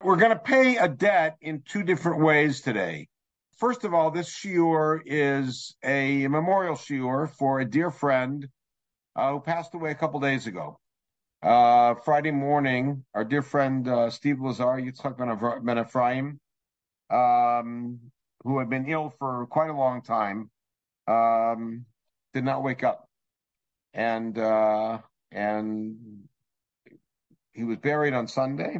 We're going to pay a debt in two different ways today. First of all, this shiur is a memorial shiur for a dear friend uh, who passed away a couple days ago. Uh, Friday morning, our dear friend uh, Steve Lazar, Yitzchak Ben Ephraim, um, who had been ill for quite a long time, um, did not wake up, and uh, and he was buried on Sunday.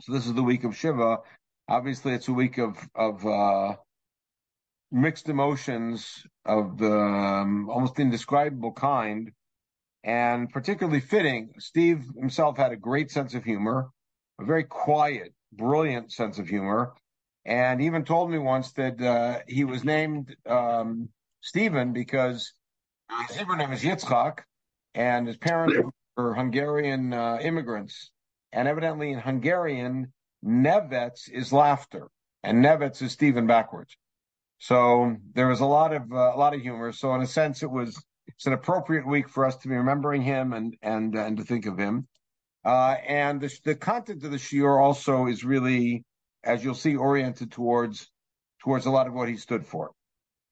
So this is the week of Shiva. Obviously, it's a week of of uh, mixed emotions of the um, almost indescribable kind, and particularly fitting. Steve himself had a great sense of humor, a very quiet, brilliant sense of humor, and even told me once that uh, he was named um, Stephen because his Hebrew name is Yitzchak, and his parents were Hungarian uh, immigrants and evidently in Hungarian, Nevets is laughter, and Nevets is Stephen backwards. So there was a lot of uh, a lot of humor. So in a sense, it was it's an appropriate week for us to be remembering him and and and to think of him. Uh, and the, the content of the shiur also is really, as you'll see, oriented towards towards a lot of what he stood for.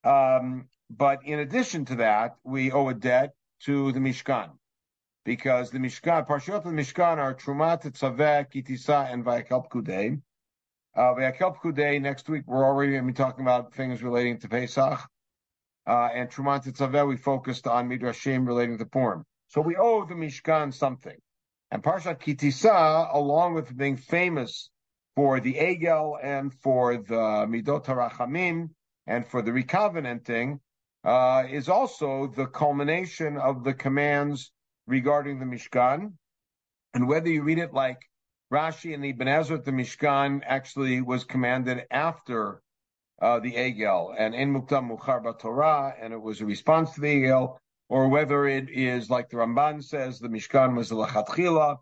Um, but in addition to that, we owe a debt to the Mishkan because the Mishkan, Parshiot of the Mishkan are Trumat, Tzaveh, Kitisa, and Vayakel Pkudei. Uh, Vayakel Pkudei, next week, we're already going to be talking about things relating to Pesach. Uh, and Trumat Tzaveh, we focused on Midrashim relating to Purim. So we owe the Mishkan something. And Parshat Kitisa, along with being famous for the Egel and for the Midot HaRachamim and for the recovenanting, uh, is also the culmination of the commands regarding the Mishkan, and whether you read it like Rashi and Ibn Ezra, the Mishkan actually was commanded after uh, the Egel, and in Muktam Mukhar Torah, and it was a response to the Egel, or whether it is like the Ramban says, the Mishkan was the Lachatchila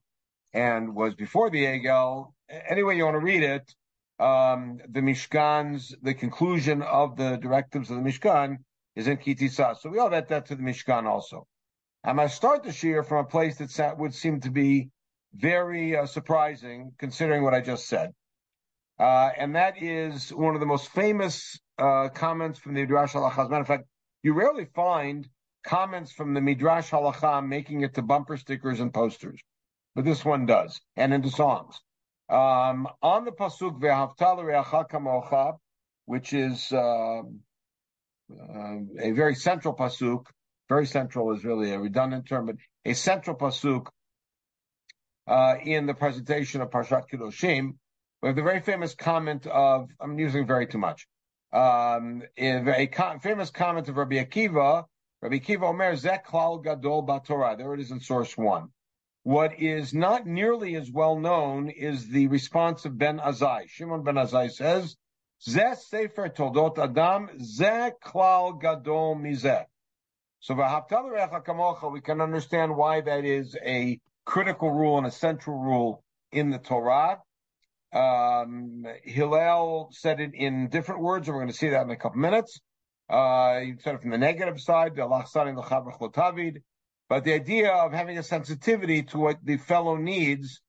and was before the Egel. Anyway, you want to read it, um, the Mishkan's, the conclusion of the directives of the Mishkan is in Kitisa. So we all that, that to the Mishkan also. I'm going to start this shiur from a place that would seem to be very uh, surprising, considering what I just said. Uh, and that is one of the most famous uh, comments from the Midrash Halacha. As a matter of fact, you rarely find comments from the Midrash Halacha making it to bumper stickers and posters, but this one does, and into songs. Um, on the pasuk ve'havtal which is um, uh, a very central pasuk, very central is really a redundant term, but a central pasuk uh, in the presentation of Parshat Kedoshim. We have the very famous comment of, I'm using very too much, um, a famous comment of Rabbi Akiva, Rabbi Akiva Omer, Zek Klal Gadol Batorah. There it is in source one. What is not nearly as well known is the response of Ben Azai. Shimon Ben Azai says, Zeh Sefer Toldot Adam, Zeh Klal Gadol Mizeh. So we can understand why that is a critical rule and a central rule in the Torah. Um, Hillel said it in different words, and we're going to see that in a couple minutes. Uh, he said it from the negative side, but the idea of having a sensitivity to what the fellow needs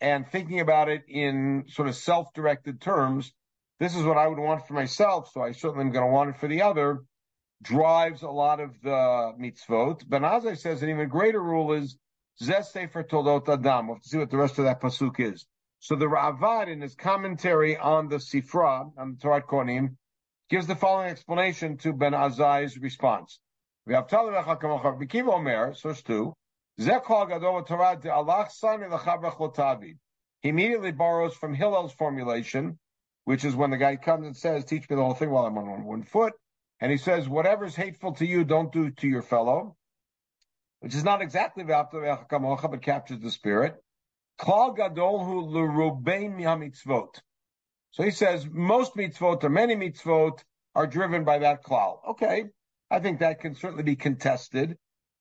and thinking about it in sort of self-directed terms, this is what I would want for myself, so I certainly am going to want it for the other drives a lot of the mitzvot. Ben Azai says an even greater rule is Zeh for Toldot Adam. We'll have to see what the rest of that pasuk is. So the Ravad in his commentary on the Sifra, on the Torat Kohanim, gives the following explanation to Ben Azai's response. We have Bikiv Omer, source two, he immediately borrows from Hillel's formulation, which is when the guy comes and says, teach me the whole thing while I'm on one foot. And he says, whatever's hateful to you, don't do to your fellow, which is not exactly the but captures the spirit. So he says most mitzvot or many mitzvot are driven by that klal. Okay, I think that can certainly be contested.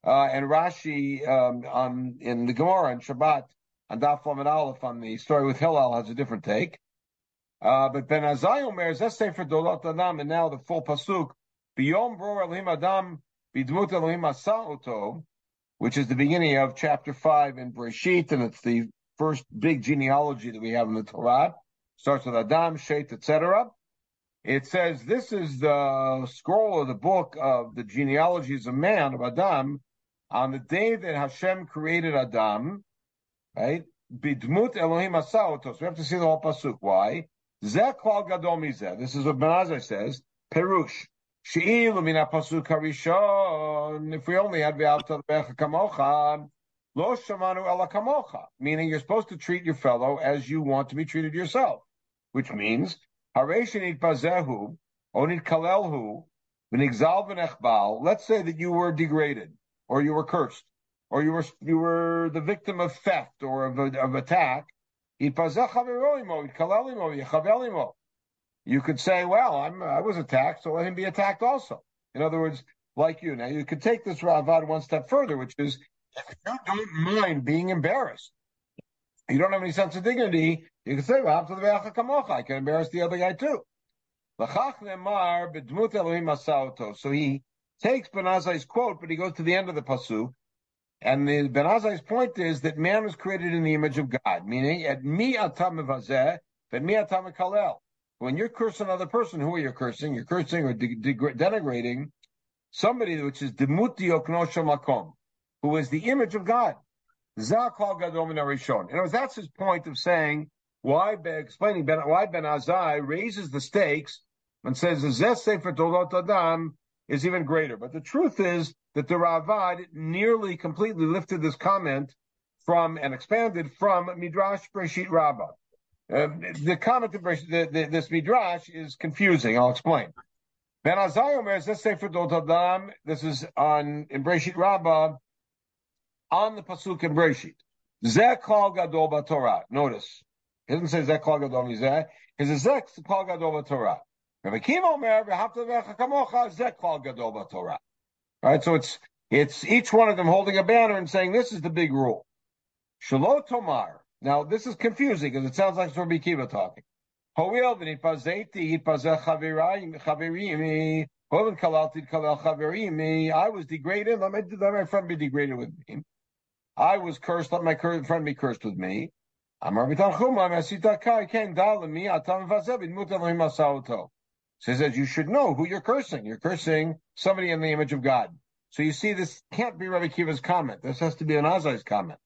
Uh, and Rashi um, on in the Gemara and Shabbat on Daf and Aleph on the story with Hillel has a different take. Uh, but Ben Azai Omer, let's say for Dolot Adam, and now the full pasuk Asa'oto, which is the beginning of chapter five in Breshit, and it's the first big genealogy that we have in the Torah. Starts with Adam, Shet, etc. It says this is the scroll of the book of the genealogies of man, of Adam, on the day that Hashem created Adam, right? Bidmut Elohim Asaotos. We have to see the whole pasuk. Why? Zeh klal gadol mizeh. This is what Ben says. Perush. If we only had ve'avta lebecha kamocha, lo shamanu ela. Meaning you're supposed to treat your fellow as you want to be treated yourself. Which means Hareshin pazehu, onit kalelhu, v'nigzal v'nechbal. Let's say that you were degraded, or you were cursed, or you were you were the victim of theft or of, of attack. You could say, "Well, I'm I was attacked, so let him be attacked also." In other words, like you. Now you could take this Ravad one step further, which is if you don't mind being embarrassed, you don't have any sense of dignity, you can say, well, I can embarrass the other guy too. So he takes Ben quote, but he goes to the end of the pasuk, and the Ben point is that man was created in the image of God, meaning at mi atam but mi atam kalel. When you're cursing another person, who are you cursing? You're cursing or de- de- denigrating somebody which is demuti oknosha makom, who is the image of God. Zakal other words, that's his point of saying why explaining ben, why Ben Azai raises the stakes and says the zesay Sefer Tolot Adam is even greater. But the truth is that the Ravad nearly completely lifted this comment from and expanded from Midrash Breshit Rabbah. Uh, the comment of the, the, this Midrash is confusing. I'll explain. Ben Azai Omer Sefer Tolot Adam. This is on in Breshit Rabbah on the pasuk in Breshit. Zeh Kol Gadol Torah. Notice he doesn't say Zek Kol Gadol Mizeh. He says Zek Kol Gadol Torah. Rabbi Kiva Omer v'Hafta v'Echa Kamocha Zek Kol Gadol Torah. Right, so it's it's each one of them holding a banner and saying this is the big rule. Shalot Tomar. Now this is confusing because it sounds like it's Rabbi Kiva talking. I was degraded. Let my, let my friend be degraded with me. I was cursed. Let my friend be cursed with me. Amar Says that you should know who you're cursing. You're cursing somebody in the image of God. So you see, this can't be Rabbi Kiva's comment. This has to be an Azai's comment,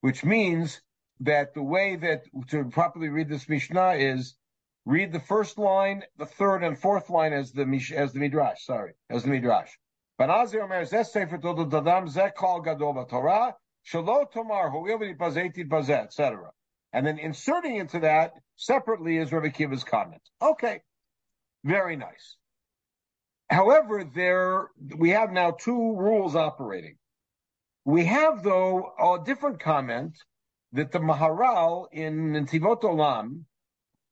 which means that the way that to properly read this Mishnah is read the first line, the third and fourth line as the as the Midrash. Sorry, as the Midrash. Ben Azai Omer Zeh Sefer Todot Dadam Zeh Kol Torah Shalot Tomar Ho'il Bazeti Bazet, etc and then inserting into that separately is Rabbi Kiva's comment. Okay, very nice. However, there we have now two rules operating. We have though a different comment that the Maharal in Netivot Olam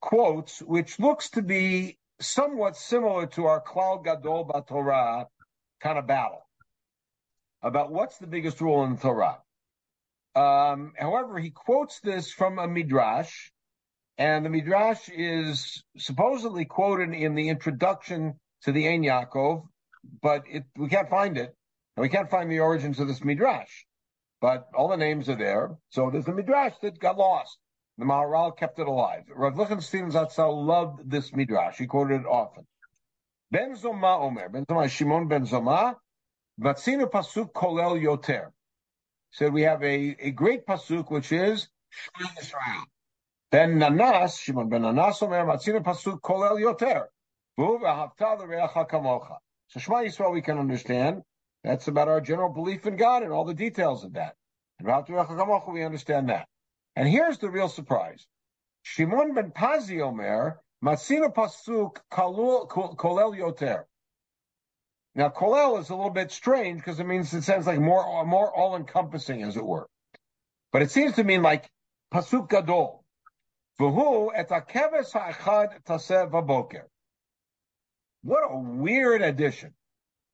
quotes, which looks to be somewhat similar to our Klal Gadol Torah kind of battle about what's the biggest rule in Torah. Um, however, he quotes this from a midrash, and the midrash is supposedly quoted in the introduction to the Ein Yaakov, but it, we can't find it, and we can't find the origins of this midrash. But all the names are there, so there's a midrash that got lost. The Maharal kept it alive. Rav Lichtenstein Zatzal loved this midrash. He quoted it often. Ben Zoma Omer, Ben Zoma Shimon Ben Zoma, Vatzinu Pasuk Kolel Yoter said we have a, a great pasuk which is Shema Yisrael. Ben Nanas, Shimon Ben Nanas Omer Matzina pasuk Kolel Yoter. So Shema Yisrael we can understand. That's about our general belief in God and all the details of that. And we understand that. And here's the real surprise. Shimon ben Pazi Omer, Matzina Pasuk Kolel Yoter. Now, kolel is a little bit strange because it means it sounds like more, more all-encompassing, as it were. But it seems to mean like pasuk gadol. V'hu et hakeves ha'echad taseh v'boker. What a weird addition.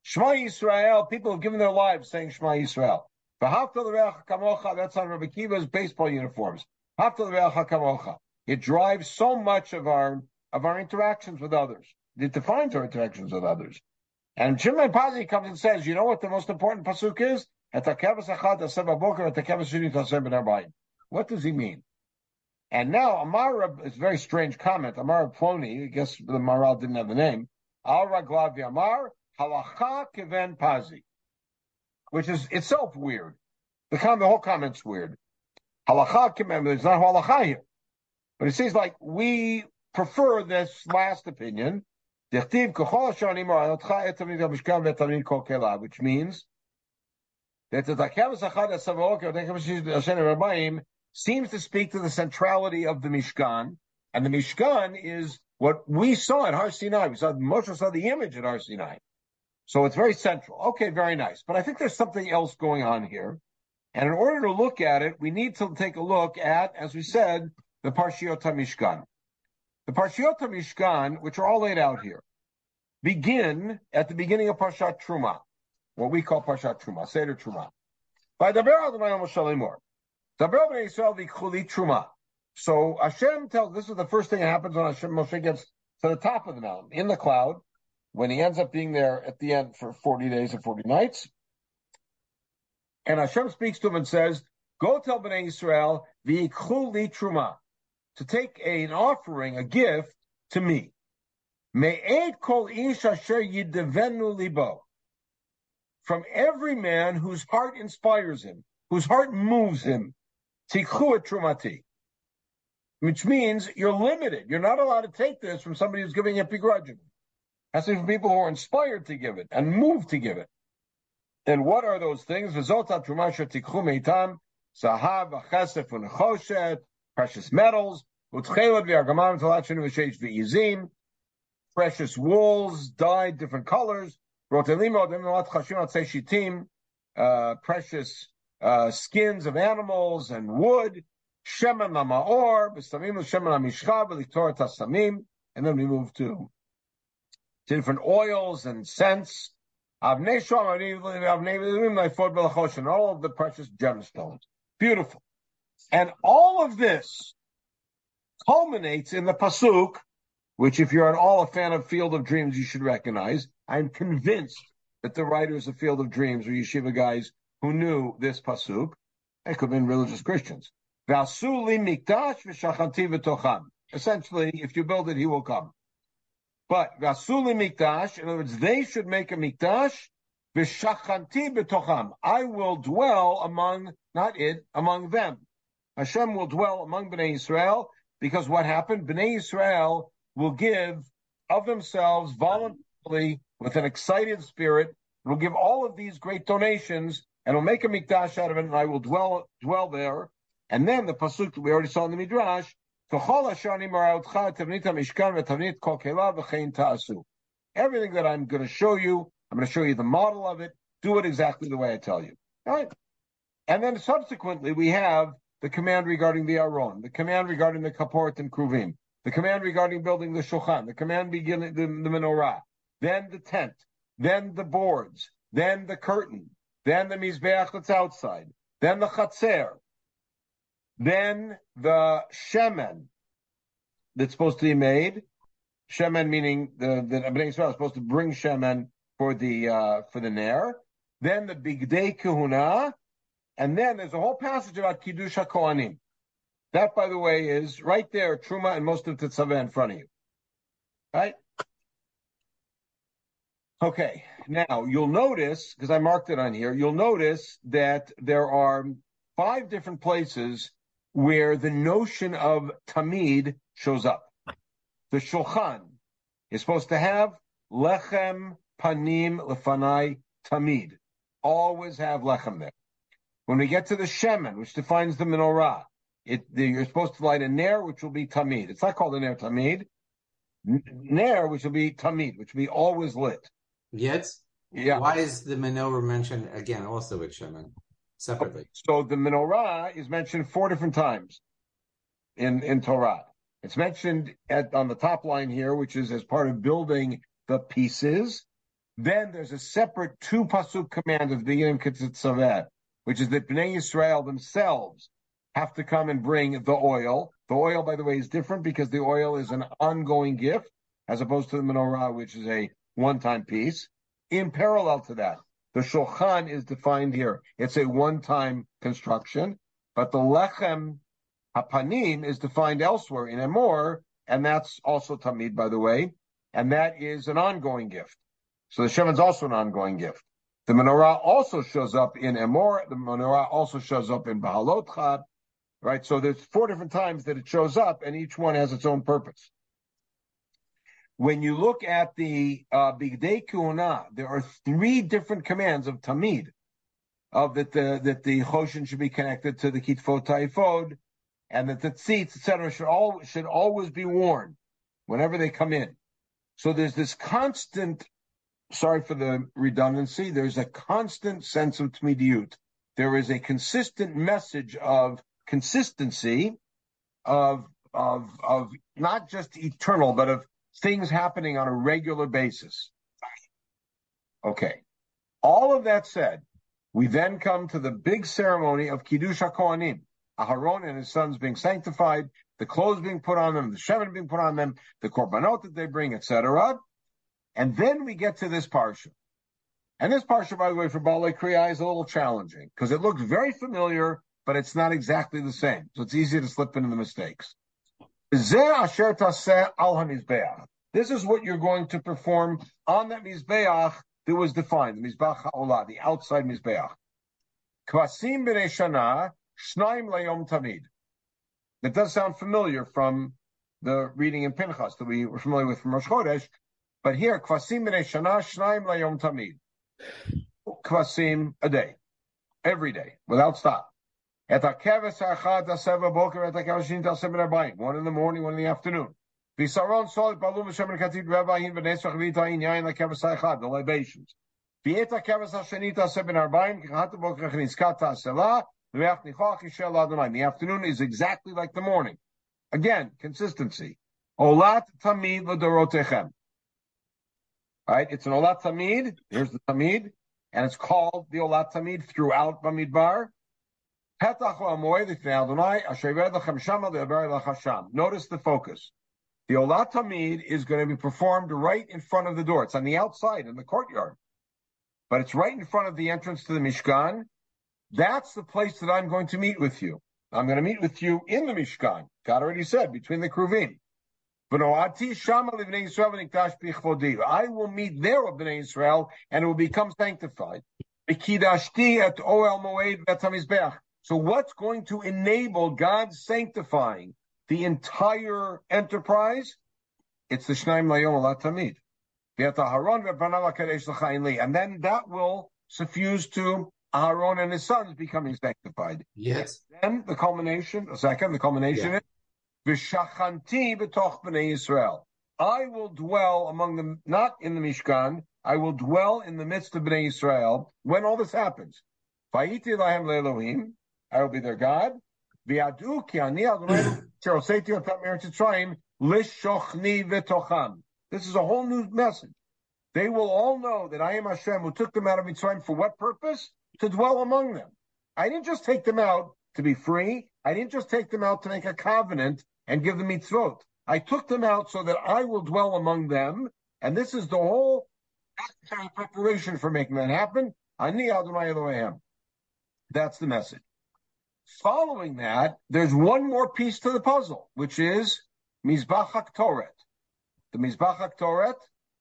Shema Yisrael, people have given their lives saying Shema Yisrael. that's on Rabbi Kiva's baseball uniforms. It drives so much of our, of our interactions with others. It defines our interactions with others. And Shimon Pazi comes and says, you know what the most important pasuk is? What does he mean? And now Amar, is a very strange comment. Amar Ploni, I guess the Maharal didn't have the name. Al Raglavi Amar Halacha Kiven Pazi, which is itself weird. The, com- the whole comment's weird. Halacha Kiven, there's not halacha here. But it seems like we prefer this last opinion, which means that the seems to speak to the centrality of the Mishkan, and the Mishkan is what we saw at Har Sinai. We saw Moshe saw the image at Har Sinai, so it's very central. Okay, very nice. But I think there's something else going on here, and in order to look at it, we need to take a look at, as we said, the Parshiot Mishkan. The Parshiot Mishkan, which are all laid out here, begin at the beginning of Parshat Truma, what we call Parshat Truma, Seder Truma. By the Shalimor. Truma. So Hashem tells this is the first thing that happens when Hashem Moshe gets to the top of the mountain in the cloud, when he ends up being there at the end for 40 days and 40 nights. And Hashem speaks to him and says, Go tell Bnei Israel, V'ikhu truma, to take a, an offering, a gift to me. Me'ed kol ish asher libo. From every man whose heart inspires him, whose heart moves him, tikhu trumati. Which means you're limited. You're not allowed to take this from somebody who's giving it begrudgingly. Be from people who are inspired to give it and moved to give it. And what are those things? Precious metals, precious wools, dyed different colors, uh, precious uh, skins of animals and wood, and then we move to, to different oils and scents, all of the precious gemstones. Beautiful. And all of this culminates in the pasuk, which if you're at all a fan of Field of Dreams, you should recognize. I'm convinced that the writers of Field of Dreams were yeshiva guys who knew this pasuk. They could have been religious Christians. Essentially, if you build it, he will come. But Vasuli Mikdash, in other words, they should make a Mikdash, V'shachanti betocham. I will dwell among, not it, among them. Hashem will dwell among Bnei Israel, because what happened? Bnei Israel will give of themselves voluntarily with an excited spirit, it will give all of these great donations and will make a mikdash out of it, and I will dwell dwell there. And then the pasuk that we already saw in the midrash, Everything that I'm going to show you, I'm going to show you the model of it. Do it exactly the way I tell you. All right. And then subsequently, we have the command regarding the Aron, the command regarding the Kaporet and Kruvim, the command regarding building the Shulchan, the command beginning the, the menorah, then the tent, then the boards, then the curtain, then the Mizbeach that's outside, then the Chatzer, then the Shemen that's supposed to be made. Shemen meaning the, the Bnei Israel is supposed to bring Shemen for the, uh, for the Nair. Then the Bigdei Kahuna, and then there's a whole passage about Kiddush HaKohanim. That, by the way, is right there, Truma and most of Tetzaveh in front of you. Right? Okay, now you'll notice, because I marked it on here, you'll notice that there are five different places where the notion of Tamid shows up. The Shulchan is supposed to have Lechem Panim Lefanai Tamid. Always have Lechem there. When we get to the Shemen, which defines the menorah, it, you're supposed to light a Nair, which will be Tamid. It's not called a Nair Tamid. Nair, which will be Tamid, which will be always lit. Yes? Yeah. Why is the menorah mentioned again also with Shemen separately? So the menorah is mentioned four different times in, in Torah. It's mentioned at, on the top line here, which is as part of building the pieces. Then there's a separate two pasuk command of the of Kitzitzavet which is that Bnei Israel themselves have to come and bring the oil. The oil, by the way, is different because the oil is an ongoing gift as opposed to the menorah, which is a one-time piece. In parallel to that, the shulchan is defined here. It's a one-time construction, but the lechem Hapanim is defined elsewhere in Emor, and that's also Tamid, by the way, and that is an ongoing gift. So the shemen is also an ongoing gift. The menorah also shows up in Emor. The menorah also shows up in Bahalot right? So there's four different times that it shows up, and each one has its own purpose. When you look at the uh, Bigdei Kuna, there are three different commands of Tamid, of that the that the Choshen should be connected to the Kitfot Taifod, and that the tzitz, etc., should all should always be worn whenever they come in. So there's this constant sorry for the redundancy, there's a constant sense of tmidiyut. There is a consistent message of consistency, of of of not just eternal, but of things happening on a regular basis. Okay. All of that said, we then come to the big ceremony of Kiddush HaKohanim. Aharon and his sons being sanctified, the clothes being put on them, the shemen being put on them, the korbanot that they bring, etc. And then we get to this parsha. And this parsha, by the way, for Balei Kriya is a little challenging because it looks very familiar, but it's not exactly the same. So it's easy to slip into the mistakes. This is what you're going to perform on that Mizbeach that was defined, the Mizbeach HaOlah, the outside Mizbeach. Kvasim b'nei shana, shnaim layom tamid. It does sound familiar from the reading in Pinchas that we were familiar with from Rosh Chodesh, but here, kvasim b'nei shana shnaim layom tamid. Kvasim a day, every day, without stop. At hakeves ha'achad aseva boker at hakeves shin tasem arbaim. One in the morning, one in the afternoon. V'saron sol balum v'shem kativ revahin v'nesach v'itayin yain hakeves ha'achad, the libations. V'et hakeves ha'sheni tasem arbaim kichat boker chniskat ta'asela v'yach nichach yishel adonai. The afternoon is exactly like the morning. Again, consistency. Olat tamid l'dorotechem. Right? It's an Olat Tamid. Here's the Tamid. And it's called the Olat Tamid throughout Bamidbar. Notice the focus. The Olat Tamid is going to be performed right in front of the door. It's on the outside in the courtyard, but it's right in front of the entrance to the Mishkan. That's the place that I'm going to meet with you. I'm going to meet with you in the Mishkan. God already said between the Kruvim. I will meet there with Bnei Israel, and it will become sanctified. So what's going to enable God sanctifying the entire enterprise? It's the Shnaim Layom Tamid. And then that will suffuse to Aaron and his sons becoming sanctified. Yes. Then the culmination, a second, the culmination yeah. is V'shachanti b'toch b'nei Yisrael. I will dwell among them, not in the Mishkan. I will dwell in the midst of b'nei Yisrael when all this happens. Vayiti lahem le'elohim. I will be their God. V'yadu ki ani Adonai cheroseti otam eretz Yisrael lishochni v'tocham. This is a whole new message. They will all know that I am Hashem who took them out of Mitzrayim for what purpose? To dwell among them. I didn't just take them out to be free. I didn't just take them out to make a covenant and give them mitzvot. I took them out so that I will dwell among them, and this is the whole preparation for making that happen. Ani Adonai Elohim. That's the message. Following that, there's one more piece to the puzzle, which is Mizbach HaKtoret. The Mizbach HaKtoret,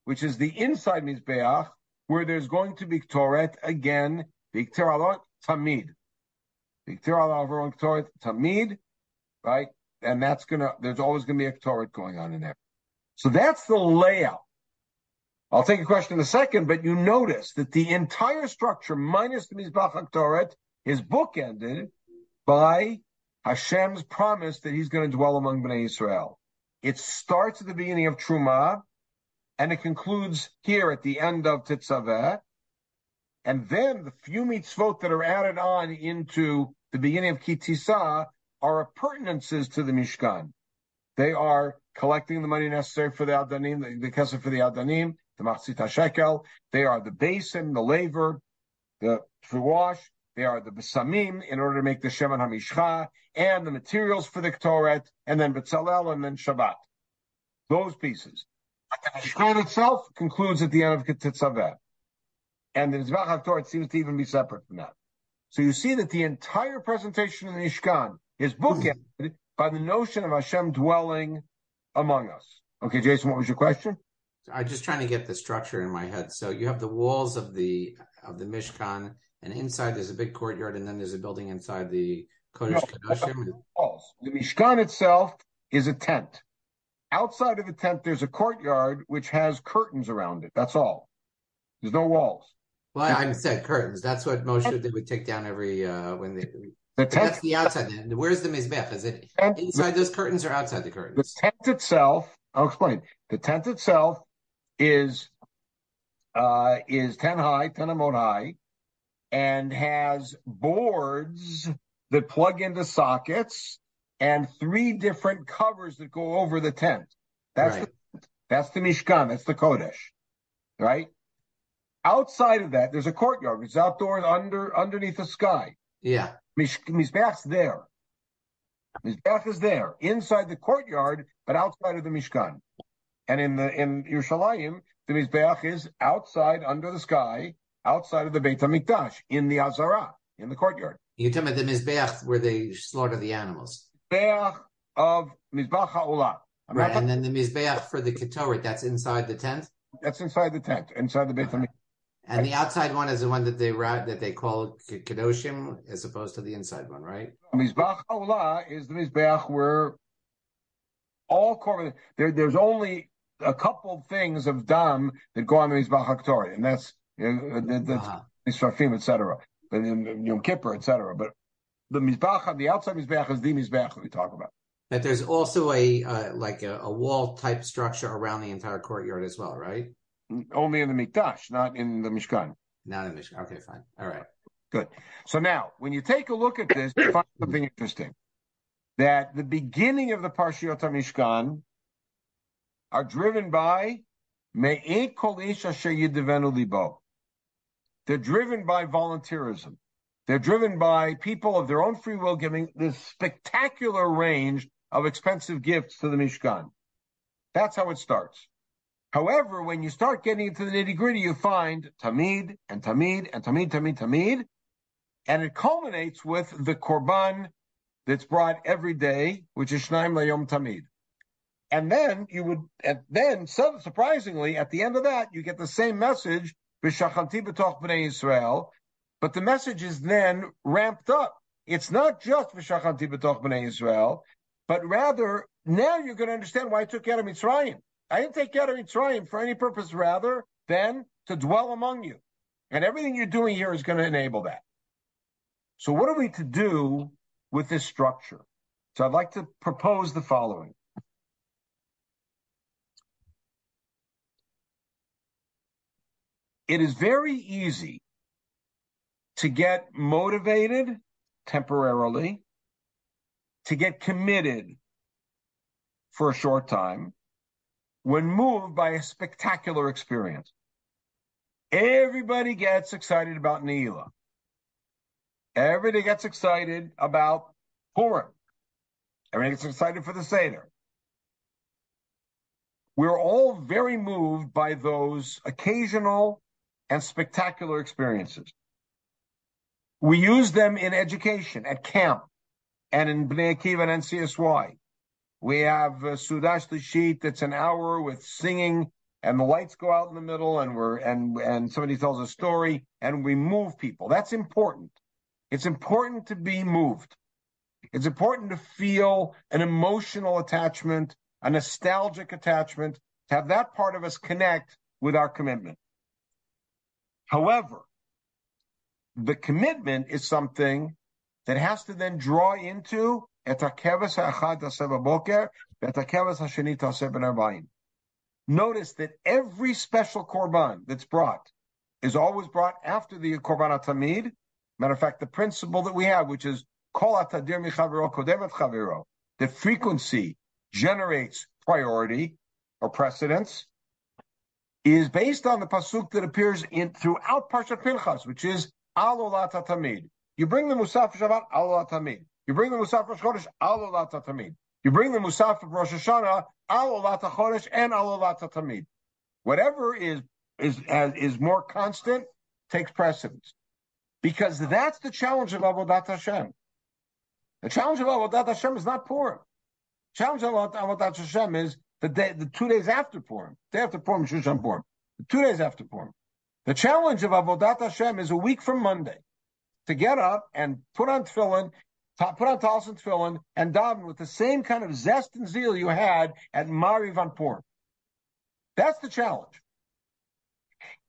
which is the inside Mizbeach, where there's going to be Ktoret again, Viktir Tamid. Viktir Ktoret Tamid, right? and that's gonna. There's always gonna be a Torah going on in there. So that's the layout. I'll take a question in a second, but you notice that the entire structure, minus the Mizbach HaKtoret, is bookended by Hashem's promise that He's going to dwell among Bnei Israel. It starts at the beginning of Truma, and it concludes here at the end of Tetzaveh. And then the few mitzvot that are added on into the beginning of Kitisa are appurtenances to the Mishkan. They are collecting the money necessary for the Adanim, the, the Kesef for the Adanim, the Machzit HaShekel. They are the basin, the laver, the wash. They are the besamim in order to make the Shemen HaMishcha and the materials for the Ktoret, and then Betzalel and then Shabbat. Those pieces. But the Mishkan itself concludes at the end of Tetzaveh. And the Mizbach HaKtoret seems to even be separate from that. So you see that the entire presentation of the Mishkan is bookended by the notion of Hashem dwelling among us. Okay, Jason, what was your question? I'm just trying to get the structure in my head. So you have the walls of the of the Mishkan, and inside there's a big courtyard, and then there's a building inside the Kodesh No, Kodashim. walls. The Mishkan itself is a tent. Outside of the tent, there's a courtyard which has curtains around it. That's all. There's no walls. Well, I I said curtains. That's what Moshe they would take down every uh when they. The tent, that's the outside. Then where's the mizbech? Is it tent- inside those curtains or outside the curtains? the tent itself, I'll explain. The tent itself is uh is 10 high, 10 amot high, and has boards that plug into sockets and three different covers that go over the tent. That's Right. the, that's the Mishkan, that's the Kodesh. Right? Outside of that, there's a courtyard, It's outdoors under underneath the sky. Yeah. Mish, Mizbeach's there. Mizbeach is there inside the courtyard, but outside of the Mishkan. And in the in Yerushalayim, the Mizbeach is outside under the sky, outside of the Beit Hamikdash, in the Azara, in the courtyard. You're talking about the mizbech where they slaughter the animals, Mizbeach of Mizbach HaOlah. Right? And then the Mizbeach for the ketoret that's inside the tent, that's inside the tent, inside the Beit Hamikdash. and the outside one is the one that they that they call kedoshim, as opposed to the inside one, right? Mizbach HaOlah is the Mizbeach where all korban, there, there's only a couple things of dam that go on the Mizbach HaKtoret, and that's, you know, that- that's Uh-huh. Etc., but Yom Kippur, etc. But the Mizbach, the outside Mizbach is the Mizbach that we talk about. But there's also a uh, like a, a wall type structure around the entire courtyard as well, right? Only in the Mikdash, not in the Mishkan. Not in Michigan. Okay, fine. All right. Good. So now, when you take a look at this, you find something interesting. That the beginning of the Parshiot HaMishkan are driven by. They're driven by volunteerism. They're driven by people of their own free will giving this spectacular range of expensive gifts to the Mishkan. That's how it starts. However, when you start getting into the nitty gritty, you find Tamid and Tamid and Tamid, Tamid, Tamid, and it culminates with the Korban that's brought every day, which is Shnaim Layom Tamid. And then you would, and then so surprisingly, at the end of that, you get the same message, B'shachanti b'toch b'nei Yisrael, but the message is then ramped up. It's not just V'shachanti b'toch b'nei Yisrael, but rather now you're going to understand why I took out of Mitzrayim. I didn't take out of Mitzrayim for any purpose rather than to dwell among you. And everything you're doing here is going to enable that. So what are we to do with this structure? So I'd like to propose the following. It is very easy to get motivated temporarily, to get committed for a short time when moved by a spectacular experience. Everybody gets excited about Neila. Everybody gets excited about Purim. Everybody gets excited for the Seder. We're all very moved by those occasional and spectacular experiences. We use them in education, at camp, and in Bnei Akiva and NCSY. We have uh, Seudah Shlishit that's an hour with singing, and the lights go out in the middle, and we're and and somebody tells a story, and we move people. That's important. It's important to be moved. It's important to feel an emotional attachment, a nostalgic attachment, to have that part of us connect with our commitment. However, the commitment is something that has to then draw into Notice that every special korban that's brought is always brought after the korban atamid. Matter of fact, the principle that we have, which is kol frequency generates priority or precedence is based on the pasuk that appears in throughout Parshat Pinchas, which is al olat tamid. You bring the musaf Shabbat al olat tamid. You bring the musaf Rosh Chodesh al olat tamid. You bring the musaf Rosh Hashanah al olat Chodesh and al olat tamid. Whatever is is is more constant takes precedence, because that's the challenge of avodat Hashem. The challenge of Avodat Hashem is not poor. The challenge of Avodat Hashem is the day, the two days after Purim, day after Purim, Shushan Purim, the two days after Purim. The challenge of Avodat Hashem is a week from Monday to get up and put on tefillin, put on talis and tefillin, and daven with the same kind of zest and zeal you had at Mariv on Purim. That's the challenge.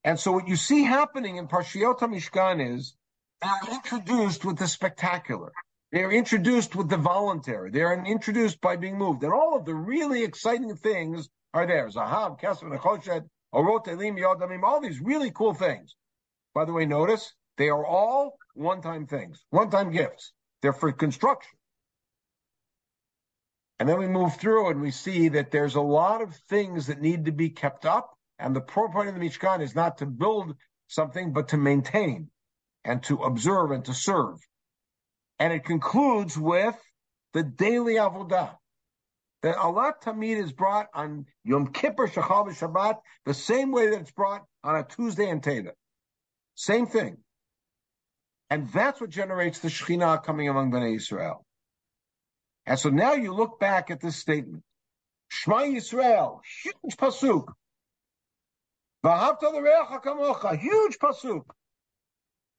And so what you see happening in Parshiot Mishkan is they're introduced with the spectacular. They're introduced with the voluntary. They're introduced by being moved. And all of the really exciting things are there. Zahav, Kesef, Nechoshet, Orot, Elim, Yodamim, all these really cool things. By the way, notice they are all one-time things, one-time gifts. They're for construction. And then we move through and we see that there's a lot of things that need to be kept up. And the point of the Mishkan is not to build something, but to maintain and to observe and to serve. And it concludes with the daily avodah. That Olat Tamid is brought on Yom Kippur, Shachal, Shabbat, the same way that it's brought on a Tuesday and Teda. Same thing. And that's what generates the Shekhinah coming among Bnei Israel. And so now you look back at this statement. Shema Yisrael, huge pasuk. V'ahavta l'reacha kamocha, huge pasuk.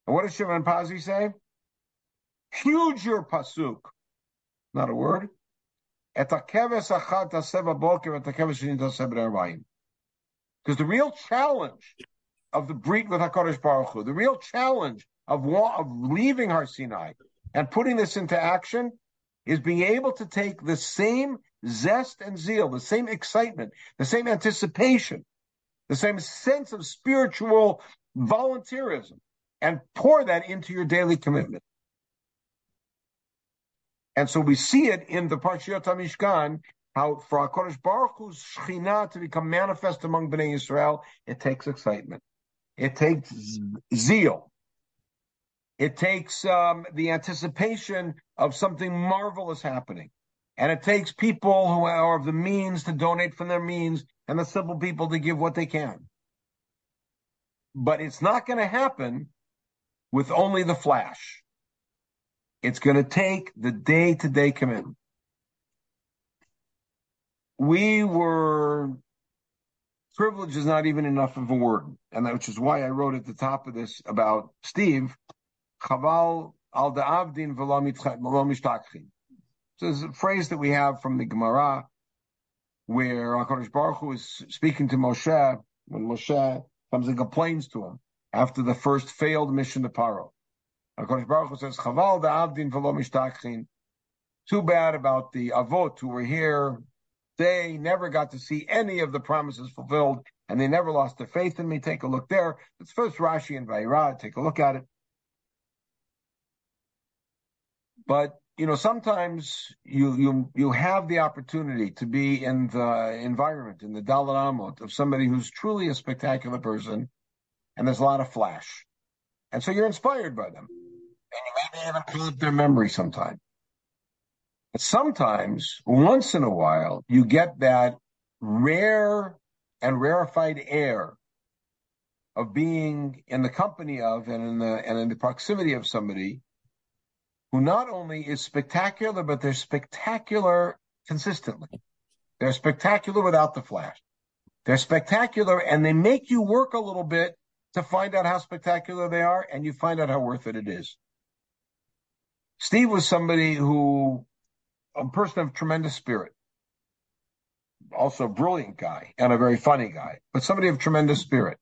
And what does Shimon Pazi say? Huge your pasuk. Not a word. Because the real challenge of the breed with HaKadosh Baruch Hu, the real challenge of, of leaving Har Sinai and putting this into action is being able to take the same zest and zeal, the same excitement, the same anticipation, the same sense of spiritual volunteerism, and pour that into your daily commitment. And so we see it in the Parshiot HaMishkan, how for HaKadosh Baruch Hu's Shekhinah to become manifest among Bnei Israel, it takes excitement. It takes zeal. It takes um, the anticipation of something marvelous happening. And it takes people who are of the means to donate from their means and the simple people to give what they can. But it's not going to happen with only the flash. It's going to take the day to day commitment. We were, privilege is not even enough of a word. And that, which is why I wrote at the top of this about Steve, Chaval al da'avdin v'lo So there's a phrase that we have from the Gemara where HaKadosh Baruch Hu is speaking to Moshe when Moshe comes and complains to him after the first failed mission to Paro. HaKadosh Baruch Hu says, Chaval da'avdin v'lo mishtachin. Too bad about the Avot who were here. They never got to see any of the promises fulfilled, and they never lost their faith in me. Take a look there. It's first Rashi and Va'era. Take a look at it. But you know, sometimes you you you have the opportunity to be in the environment, in the Daled Amot of somebody who's truly a spectacular person, and there's a lot of flash, and so you're inspired by them, and you maybe even pull up their memory sometime. But sometimes, once in a while, you get that rare and rarefied air of being in the company of and in the and in the proximity of somebody who not only is spectacular, but they're spectacular consistently. They're spectacular without the flash. They're spectacular and they make you work a little bit to find out how spectacular they are, and you find out how worth it it is. Steve was somebody who, a person of tremendous spirit, also a brilliant guy and a very funny guy, but somebody of tremendous spirit.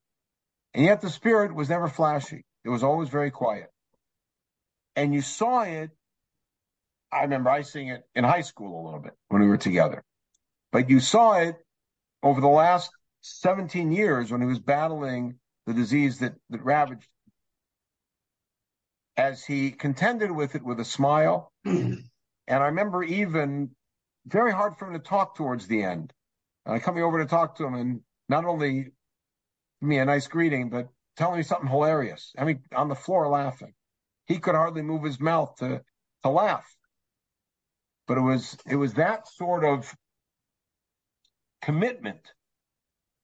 And yet the spirit was never flashy. It was always very quiet and you saw it. I remember I seeing it in high school a little bit when we were together, but you saw it over the last 17 years when he was battling the disease that, that ravaged as he contended with it with a smile. and I remember even very hard for him to talk towards the end. Uh, coming over to talk to him and not only give me a nice greeting, but telling me something hilarious. I mean, on the floor laughing he could hardly move his mouth to to laugh. But it was it was that sort of commitment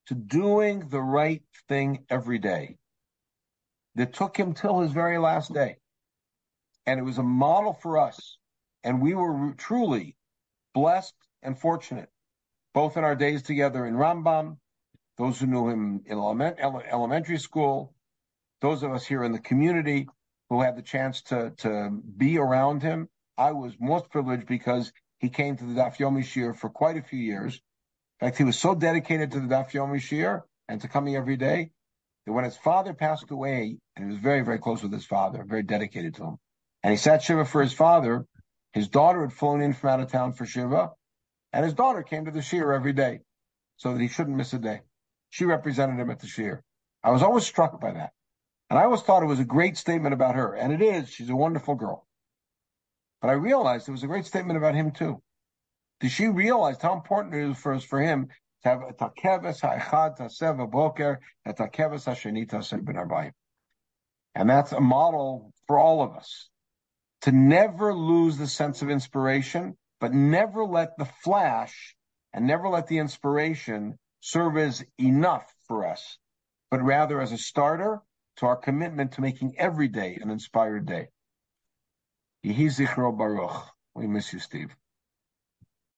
to doing the right thing every day that took him till his very last day. And it was a model for us. And we were truly blessed and fortunate, both in our days together in Rambam, those who knew him in elementary school, those of us here in the community who had the chance to, to be around him. I was most privileged because he came to the Daf Yomi shiur for quite a few years. In fact, he was so dedicated to the Daf Yomi shiur and to coming every day that when his father passed away, and he was very, very close with his father, very dedicated to him, and he sat Shiva for his father, his daughter had flown in from out of town for Shiva, and his daughter came to the shiur every day so that he shouldn't miss a day. She represented him at the shiur. I was always struck by that. And I always thought it was a great statement about her. And it is. She's a wonderful girl. But I realized it was a great statement about him too. Did she realize how important it is for us, for him to have a takeves ha'echad taseva boker and takeves ha'sheni taseh ben And that's a model for all of us. To never lose the sense of inspiration, but never let the flash and never let the inspiration serve as enough for us, but rather as a starter to our commitment to making every day an inspired day. Yehi Zichro Baruch. We miss you, Steve.